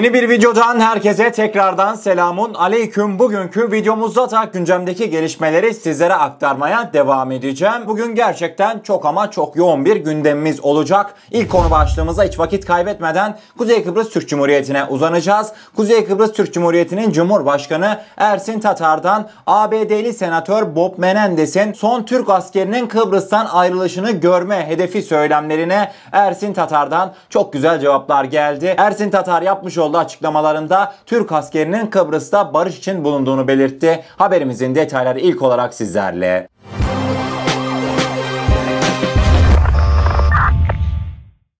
Yeni bir videodan herkese tekrardan selamun aleyküm. Bugünkü videomuzda da gündemdeki gelişmeleri sizlere aktarmaya devam edeceğim. Bugün gerçekten çok ama çok yoğun bir gündemimiz olacak. İlk konu başlığımıza hiç vakit kaybetmeden Kuzey Kıbrıs Türk Cumhuriyeti'ne uzanacağız. Kuzey Kıbrıs Türk Cumhuriyeti'nin Cumhurbaşkanı Ersin Tatar'dan ABD'li senatör Bob Menendez'in son Türk askerinin Kıbrıs'tan ayrılışını görme hedefi söylemlerine Ersin Tatar'dan çok güzel cevaplar geldi. Ersin Tatar yapmış olduğu açıklamalarında Türk askerinin Kıbrıs'ta barış için bulunduğunu belirtti. Haberimizin detayları ilk olarak sizlerle.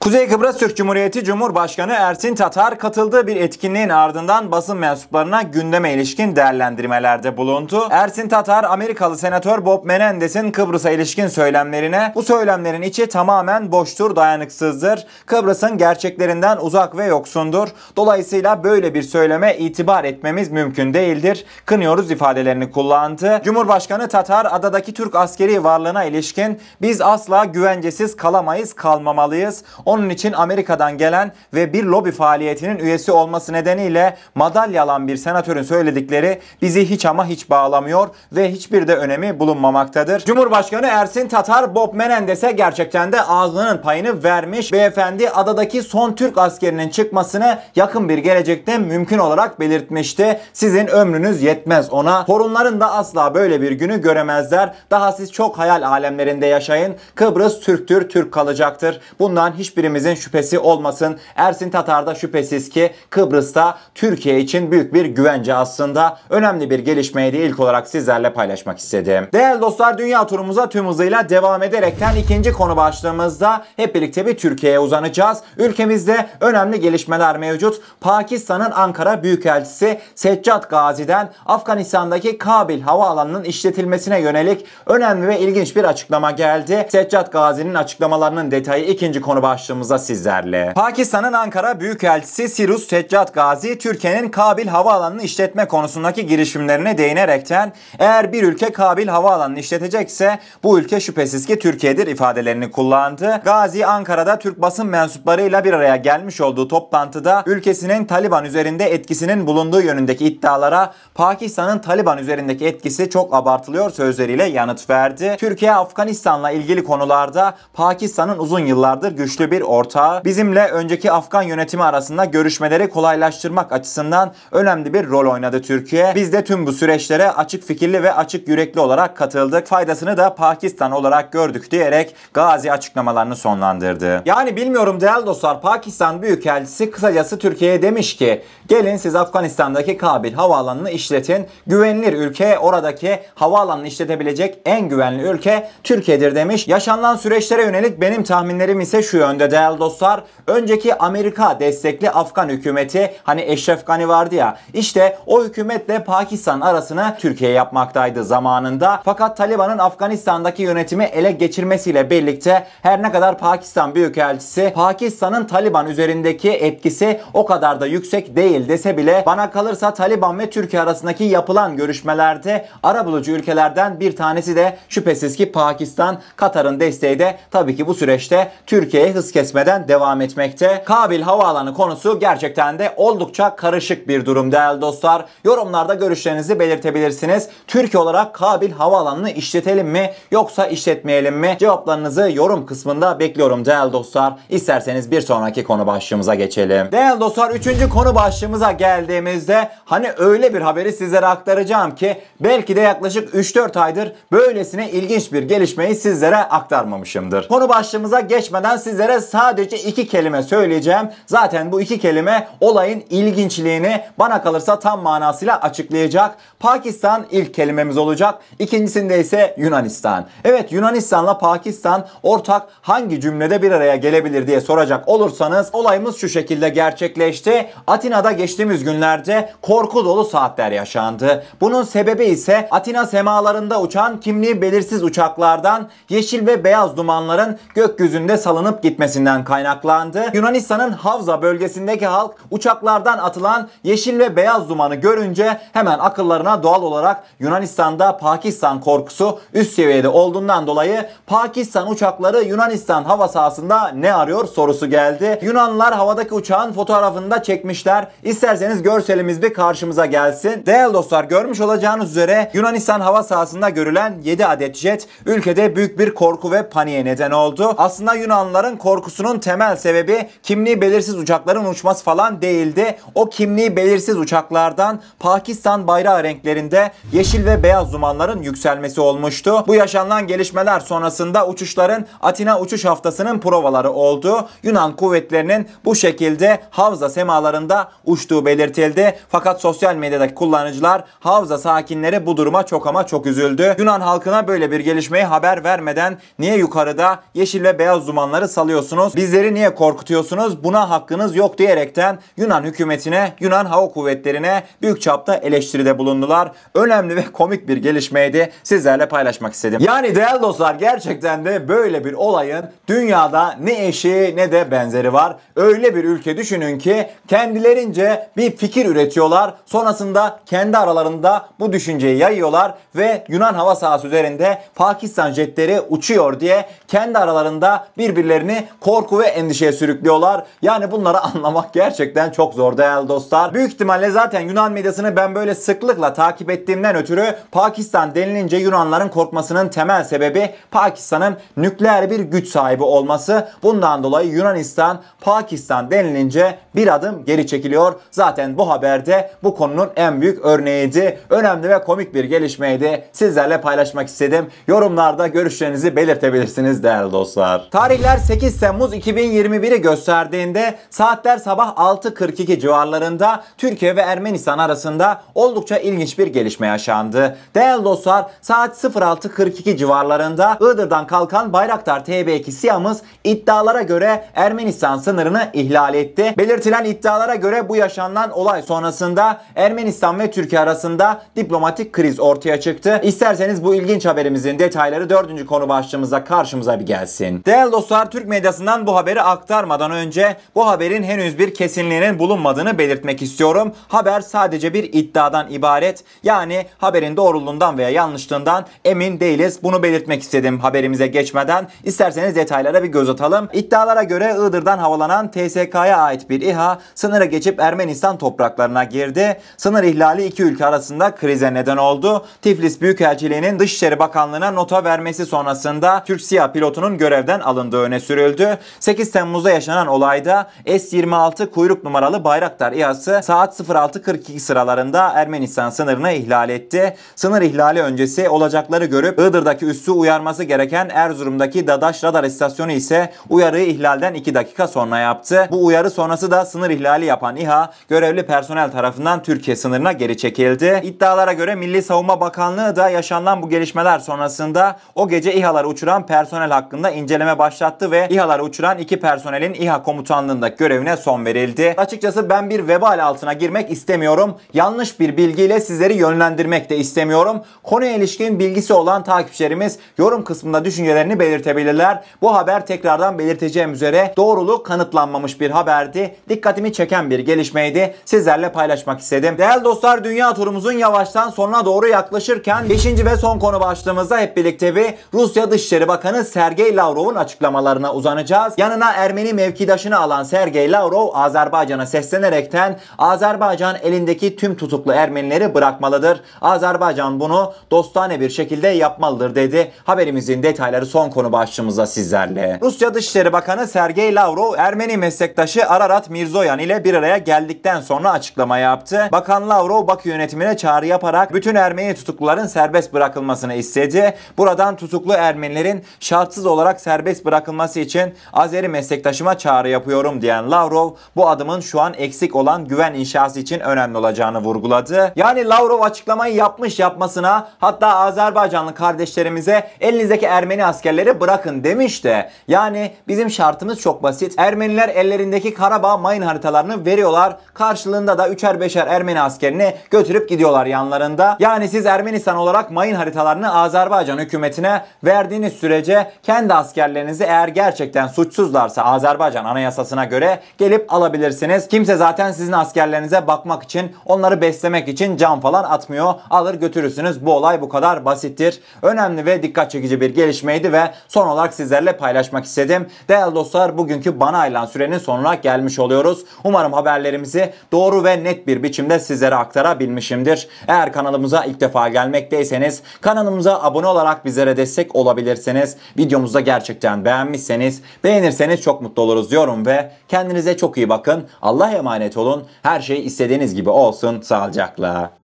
Kuzey Kıbrıs Türk Cumhuriyeti Cumhurbaşkanı Ersin Tatar katıldığı bir etkinliğin ardından basın mensuplarına gündeme ilişkin değerlendirmelerde bulundu. Ersin Tatar Amerikalı senatör Bob Menendez'in Kıbrıs'a ilişkin söylemlerine bu söylemlerin içi tamamen boştur, dayanıksızdır. Kıbrıs'ın gerçeklerinden uzak ve yoksundur. Dolayısıyla böyle bir söyleme itibar etmemiz mümkün değildir. Kınıyoruz ifadelerini kullandı. Cumhurbaşkanı Tatar adadaki Türk askeri varlığına ilişkin biz asla güvencesiz kalamayız, kalmamalıyız. Onun için Amerika'dan gelen ve bir lobi faaliyetinin üyesi olması nedeniyle madalya alan bir senatörün söyledikleri bizi hiç ama hiç bağlamıyor ve hiçbir de önemi bulunmamaktadır. Cumhurbaşkanı Ersin Tatar Bob Menendez'e gerçekten de ağzının payını vermiş. Beyefendi adadaki son Türk askerinin çıkmasını yakın bir gelecekte mümkün olarak belirtmişti. Sizin ömrünüz yetmez ona. Torunların da asla böyle bir günü göremezler. Daha siz çok hayal alemlerinde yaşayın. Kıbrıs Türktür, Türk kalacaktır. Bundan hiçbir hiçbirimizin şüphesi olmasın. Ersin Tatar da şüphesiz ki Kıbrıs'ta Türkiye için büyük bir güvence aslında. Önemli bir gelişmeyi de ilk olarak sizlerle paylaşmak istedim. Değerli dostlar dünya turumuza tüm hızıyla devam ederekten ikinci konu başlığımızda hep birlikte bir Türkiye'ye uzanacağız. Ülkemizde önemli gelişmeler mevcut. Pakistan'ın Ankara Büyükelçisi Seccad Gazi'den Afganistan'daki Kabil havaalanının işletilmesine yönelik önemli ve ilginç bir açıklama geldi. Seccad Gazi'nin açıklamalarının detayı ikinci konu başlığı başlığımıza sizlerle. Pakistan'ın Ankara Büyükelçisi Sirus Seccat Gazi, Türkiye'nin Kabil Havaalanı'nı işletme konusundaki girişimlerine değinerekten eğer bir ülke Kabil Havaalanı'nı işletecekse bu ülke şüphesiz ki Türkiye'dir ifadelerini kullandı. Gazi Ankara'da Türk basın mensuplarıyla bir araya gelmiş olduğu toplantıda ülkesinin Taliban üzerinde etkisinin bulunduğu yönündeki iddialara Pakistan'ın Taliban üzerindeki etkisi çok abartılıyor sözleriyle yanıt verdi. Türkiye Afganistan'la ilgili konularda Pakistan'ın uzun yıllardır güçlü bir ortağı. Bizimle önceki Afgan yönetimi arasında görüşmeleri kolaylaştırmak açısından önemli bir rol oynadı Türkiye. Biz de tüm bu süreçlere açık fikirli ve açık yürekli olarak katıldık. Faydasını da Pakistan olarak gördük diyerek Gazi açıklamalarını sonlandırdı. Yani bilmiyorum değerli dostlar Pakistan Büyükelçisi kısacası Türkiye'ye demiş ki gelin siz Afganistan'daki Kabil havaalanını işletin. Güvenilir ülke oradaki havaalanını işletebilecek en güvenli ülke Türkiye'dir demiş. Yaşanılan süreçlere yönelik benim tahminlerim ise şu yönde yönde değerli dostlar. Önceki Amerika destekli Afgan hükümeti hani Eşref Gani vardı ya işte o hükümetle Pakistan arasını Türkiye yapmaktaydı zamanında. Fakat Taliban'ın Afganistan'daki yönetimi ele geçirmesiyle birlikte her ne kadar Pakistan Büyükelçisi Pakistan'ın Taliban üzerindeki etkisi o kadar da yüksek değil dese bile bana kalırsa Taliban ve Türkiye arasındaki yapılan görüşmelerde arabulucu ülkelerden bir tanesi de şüphesiz ki Pakistan. Katar'ın desteği de tabii ki bu süreçte Türkiye'ye hız kesmeden devam etmekte. Kabil Havaalanı konusu gerçekten de oldukça karışık bir durum değerli dostlar. Yorumlarda görüşlerinizi belirtebilirsiniz. Türkiye olarak Kabil Havaalanı'nı işletelim mi yoksa işletmeyelim mi? Cevaplarınızı yorum kısmında bekliyorum değerli dostlar. İsterseniz bir sonraki konu başlığımıza geçelim. Değerli dostlar 3. konu başlığımıza geldiğimizde hani öyle bir haberi sizlere aktaracağım ki belki de yaklaşık 3-4 aydır böylesine ilginç bir gelişmeyi sizlere aktarmamışımdır. Konu başlığımıza geçmeden sizlere sadece iki kelime söyleyeceğim. Zaten bu iki kelime olayın ilginçliğini bana kalırsa tam manasıyla açıklayacak. Pakistan ilk kelimemiz olacak. İkincisinde ise Yunanistan. Evet Yunanistan'la Pakistan ortak hangi cümlede bir araya gelebilir diye soracak olursanız olayımız şu şekilde gerçekleşti. Atina'da geçtiğimiz günlerde korku dolu saatler yaşandı. Bunun sebebi ise Atina semalarında uçan kimliği belirsiz uçaklardan yeşil ve beyaz dumanların gökyüzünde salınıp gitmesi düşüncesinden kaynaklandı. Yunanistan'ın Havza bölgesindeki halk uçaklardan atılan yeşil ve beyaz dumanı görünce hemen akıllarına doğal olarak Yunanistan'da Pakistan korkusu üst seviyede olduğundan dolayı Pakistan uçakları Yunanistan hava sahasında ne arıyor sorusu geldi. Yunanlılar havadaki uçağın fotoğrafını da çekmişler. İsterseniz görselimiz bir karşımıza gelsin. Değerli dostlar görmüş olacağınız üzere Yunanistan hava sahasında görülen 7 adet jet ülkede büyük bir korku ve paniğe neden oldu. Aslında Yunanlıların korkusunun temel sebebi kimliği belirsiz uçakların uçması falan değildi. O kimliği belirsiz uçaklardan Pakistan bayrağı renklerinde yeşil ve beyaz dumanların yükselmesi olmuştu. Bu yaşanılan gelişmeler sonrasında uçuşların Atina uçuş haftasının provaları oldu. Yunan kuvvetlerinin bu şekilde Havza semalarında uçtuğu belirtildi. Fakat sosyal medyadaki kullanıcılar Havza sakinleri bu duruma çok ama çok üzüldü. Yunan halkına böyle bir gelişmeyi haber vermeden niye yukarıda yeşil ve beyaz dumanları salıyorsunuz? Bizleri niye korkutuyorsunuz? Buna hakkınız yok diyerekten Yunan hükümetine, Yunan hava kuvvetlerine büyük çapta eleştiride bulundular. Önemli ve komik bir gelişmeydi. Sizlerle paylaşmak istedim. Yani değerli dostlar gerçekten de böyle bir olayın dünyada ne eşi ne de benzeri var. Öyle bir ülke düşünün ki kendilerince bir fikir üretiyorlar. Sonrasında kendi aralarında bu düşünceyi yayıyorlar ve Yunan hava sahası üzerinde Pakistan jetleri uçuyor diye kendi aralarında birbirlerini korku ve endişeye sürüklüyorlar. Yani bunları anlamak gerçekten çok zor değerli dostlar. Büyük ihtimalle zaten Yunan medyasını ben böyle sıklıkla takip ettiğimden ötürü Pakistan denilince Yunanların korkmasının temel sebebi Pakistan'ın nükleer bir güç sahibi olması. Bundan dolayı Yunanistan Pakistan denilince bir adım geri çekiliyor. Zaten bu haberde bu konunun en büyük örneğiydi. Önemli ve komik bir gelişmeydi. Sizlerle paylaşmak istedim. Yorumlarda görüşlerinizi belirtebilirsiniz değerli dostlar. Tarihler 8 Temmuz 2021'i gösterdiğinde saatler sabah 6.42 civarlarında Türkiye ve Ermenistan arasında oldukça ilginç bir gelişme yaşandı. Değerli dostlar saat 06.42 civarlarında Iğdır'dan kalkan Bayraktar TB2 SİHA'mız iddialara göre Ermenistan sınırını ihlal etti. Belirtilen iddialara göre bu yaşanan olay sonrasında Ermenistan ve Türkiye arasında diplomatik kriz ortaya çıktı. İsterseniz bu ilginç haberimizin detayları dördüncü konu başlığımızda karşımıza bir gelsin. Değerli dostlar Türk medyasından bu haberi aktarmadan önce bu haberin henüz bir kesinliğinin bulunmadığını belirtmek istiyorum. Haber sadece bir iddiadan ibaret. Yani haberin doğruluğundan veya yanlışlığından emin değiliz. Bunu belirtmek istedim haberimize geçmeden. İsterseniz detaylara bir göz atalım. İddialara göre Iğdır'dan havalanan TSK'ya ait bir İHA sınıra geçip Ermenistan topraklarına girdi. Sınır ihlali iki ülke arasında krize neden oldu. Tiflis Büyükelçiliği'nin Dışişleri Bakanlığı'na nota vermesi sonrasında Türk SİHA pilotunun görevden alındığı öne sürüldü. 8 Temmuz'da yaşanan olayda S-26 kuyruk numaralı Bayraktar İHA'sı saat 06.42 sıralarında Ermenistan sınırını ihlal etti. Sınır ihlali öncesi olacakları görüp Iğdır'daki üssü uyarması gereken Erzurum'daki Dadaş radar istasyonu ise uyarıyı ihlalden 2 dakika sonra yaptı. Bu uyarı sonrası da sınır ihlali yapan İHA görevli personel tarafından Türkiye sınırına geri çekildi. İddialara göre Milli Savunma Bakanlığı da yaşanan bu gelişmeler sonrasında o gece İHA'ları uçuran personel hakkında inceleme başlattı ve İHA'ları uçuran iki personelin İHA komutanlığındaki görevine son verildi. Açıkçası ben bir vebal altına girmek istemiyorum. Yanlış bir bilgiyle sizleri yönlendirmek de istemiyorum. Konuya ilişkin bilgisi olan takipçilerimiz yorum kısmında düşüncelerini belirtebilirler. Bu haber tekrardan belirteceğim üzere doğruluğu kanıtlanmamış bir haberdi. Dikkatimi çeken bir gelişmeydi. Sizlerle paylaşmak istedim. Değerli dostlar dünya turumuzun yavaştan sonuna doğru yaklaşırken 5. ve son konu başlığımızda hep birlikte bir Rusya Dışişleri Bakanı Sergey Lavrov'un açıklamalarına uzanacağız. Yanına Ermeni mevkidaşını alan Sergey Lavrov Azerbaycan'a seslenerekten Azerbaycan elindeki tüm tutuklu Ermenileri bırakmalıdır. Azerbaycan bunu dostane bir şekilde yapmalıdır dedi. Haberimizin detayları son konu başlığımızda sizlerle. Rusya Dışişleri Bakanı Sergey Lavrov Ermeni meslektaşı Ararat Mirzoyan ile bir araya geldikten sonra açıklama yaptı. Bakan Lavrov Bakü yönetimine çağrı yaparak bütün Ermeni tutukluların serbest bırakılmasını istedi. Buradan tutuklu Ermenilerin şartsız olarak serbest bırakılması için Azeri meslektaşıma çağrı yapıyorum diyen Lavrov bu adımın şu an eksik olan güven inşası için önemli olacağını vurguladı. Yani Lavrov açıklamayı yapmış yapmasına hatta Azerbaycanlı kardeşlerimize elinizdeki Ermeni askerleri bırakın demiş de yani bizim şartımız çok basit. Ermeniler ellerindeki Karabağ mayın haritalarını veriyorlar. Karşılığında da üçer beşer Ermeni askerini götürüp gidiyorlar yanlarında. Yani siz Ermenistan olarak mayın haritalarını Azerbaycan hükümetine verdiğiniz sürece kendi askerlerinizi eğer gerçekten gerçekten suçsuzlarsa Azerbaycan anayasasına göre gelip alabilirsiniz. Kimse zaten sizin askerlerinize bakmak için, onları beslemek için can falan atmıyor. Alır götürürsünüz. Bu olay bu kadar basittir. Önemli ve dikkat çekici bir gelişmeydi ve son olarak sizlerle paylaşmak istedim. Değerli dostlar bugünkü bana ayrılan sürenin sonuna gelmiş oluyoruz. Umarım haberlerimizi doğru ve net bir biçimde sizlere aktarabilmişimdir. Eğer kanalımıza ilk defa gelmekteyseniz kanalımıza abone olarak bizlere destek olabilirsiniz. Videomuzu da gerçekten beğenmişseniz beğenirseniz çok mutlu oluruz diyorum ve kendinize çok iyi bakın. Allah'a emanet olun. Her şey istediğiniz gibi olsun. Sağlıcakla.